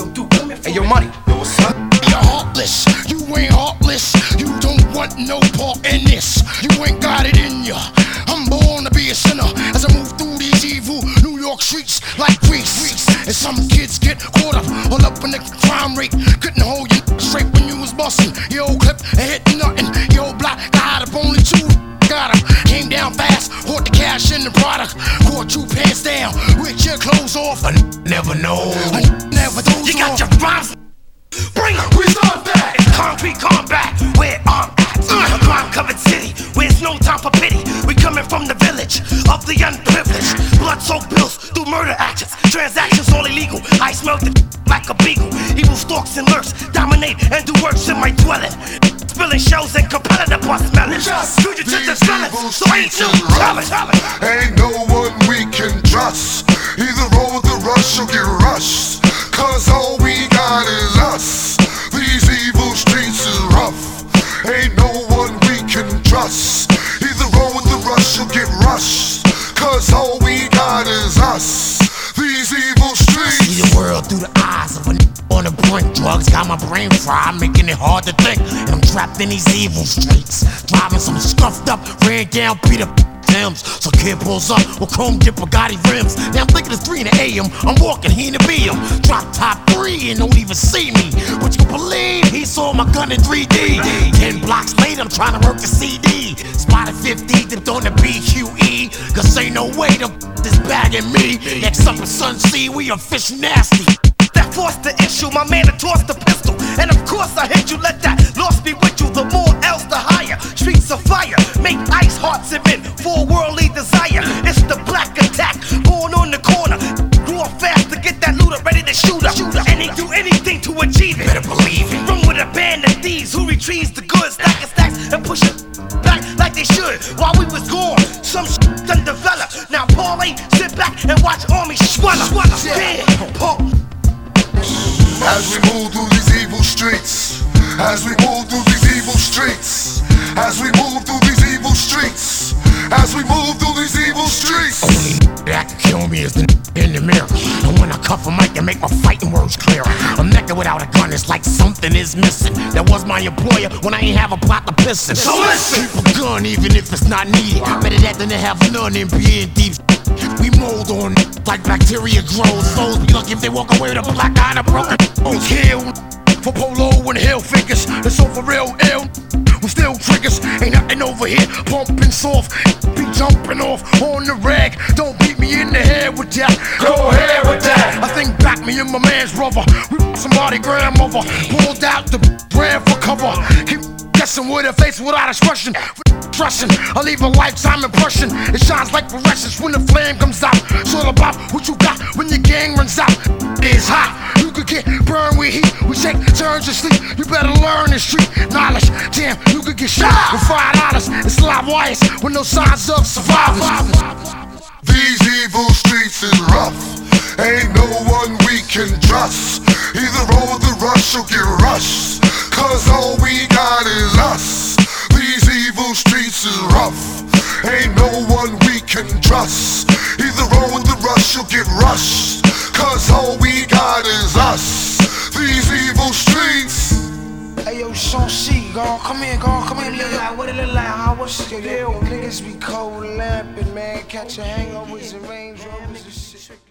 yo, do for Hey, yo, money. Yo, what's up? You're heartless. You ain't heartless. You don't want no part in this. You ain't got it in ya. I'm born to be a sinner as I move through these evil New York streets like Greece. And some kids get caught up all up in the crime rate. Down fast, hoard the cash in the product. Caught you pants down with your clothes off. I never know. I never those You got off. your rhymes. Bring 'em. We start that. It's concrete combat. Where I'm at. A crime covered city. Where it's no time for pity. We coming from the village of the unprivileged. Blood soaked bills through murder actions. Transactions all illegal. I smell the like a beagle. Evil stalks and lurks. Dominate and do works in my dwelling. Spilling shells and compelling upon smelling. Fugitives and felons. So ain't no telling. Ain't no one we can trust. Either roll with the rush or get rushed. Cause all we got is us. These evil streets is rough. Ain't no one we can trust. Either roll with the rush or get rushed. Cause all we got is us. These evil streets. See streets. the world through the eyes of a n- on the brink. Drugs got my brain fried, making it hard to think. And I'm trapped in these evil streets. Driving some scuffed up, ran down, beat up Timbs. So kid pulls up with chrome dip Bugatti rims. Now I'm thinking it's 3 in the AM. I'm walking, he in the BM. Drop top 3 and don't even see me. But you believe he saw my gun in 3D. 10 blocks later, I'm trying to work the CD. Spotted 50, dipped on the BQE. Cause ain't no way to this bag in me. Next up in Sun Sea, we are fish nasty. Forced the issue, my man to toss the pistol. And of course I hit you, let that loss be with you. The more else, the higher. Streets of fire, make ice hearts event for worldly desire. It's the black attack, born on the corner. Grew up fast to get that looter ready to shoot up. And he do anything to achieve it. Better believe it. Run with a band of thieves who retrieves the goods, stacking stacks and push it back like they should. While we was gone, some shit done developed. Now parlay, sit back and watch army swallow. Damn, punk. As we move through these evil streets, as we move through these evil streets, as we move through these evil streets, as we move through these evil streets. Only that can kill me is the in the mirror. And when I cuff a mic and make my fighting words clearer. A nigga without a gun is like something is missing. That was my employer when I ain't have a plot to piss in. So listen. Keep a gun even if it's not needed. Better that than to have none and be in deep. We mold on it like bacteria grows. Souls be lucky if they walk away with a black eye and a broken nose. Kill for polo and Hilfigers. It's so for real ill. We still triggers, ain't nothing over here. Pumping soft, be jumping off on the rag. Don't beat me in the head with that. Go ahead with that. I think back me and my man's brother. We somebody grandmother pulled out the brand for cover. Keep guessing with a face without expression. Trusting, I leave a lifetime impression. It shines like fluorescence when the flame comes out. It's all about what you got when your gang runs out. It's hot, you could get burned with heat. We take turns to sleep. You better learn the street knowledge. Damn, you could get shot with five dollars. It's live wires with no signs of survivors. These evil streets is rough. Ain't no one we can trust. Either roll the rush or get rushed. Cause all we got is us. Evil streets is rough. Ain't no one we can trust. Either roll with the rush or get rushed. Cause all we got is us. These evil streets. Hey yo, Sonsee, go on, come in, on, come in. What it look like? What it look like? How what's the deal? Niggas be cold lamping, man. Catching hangovers and Range Rovers and shit.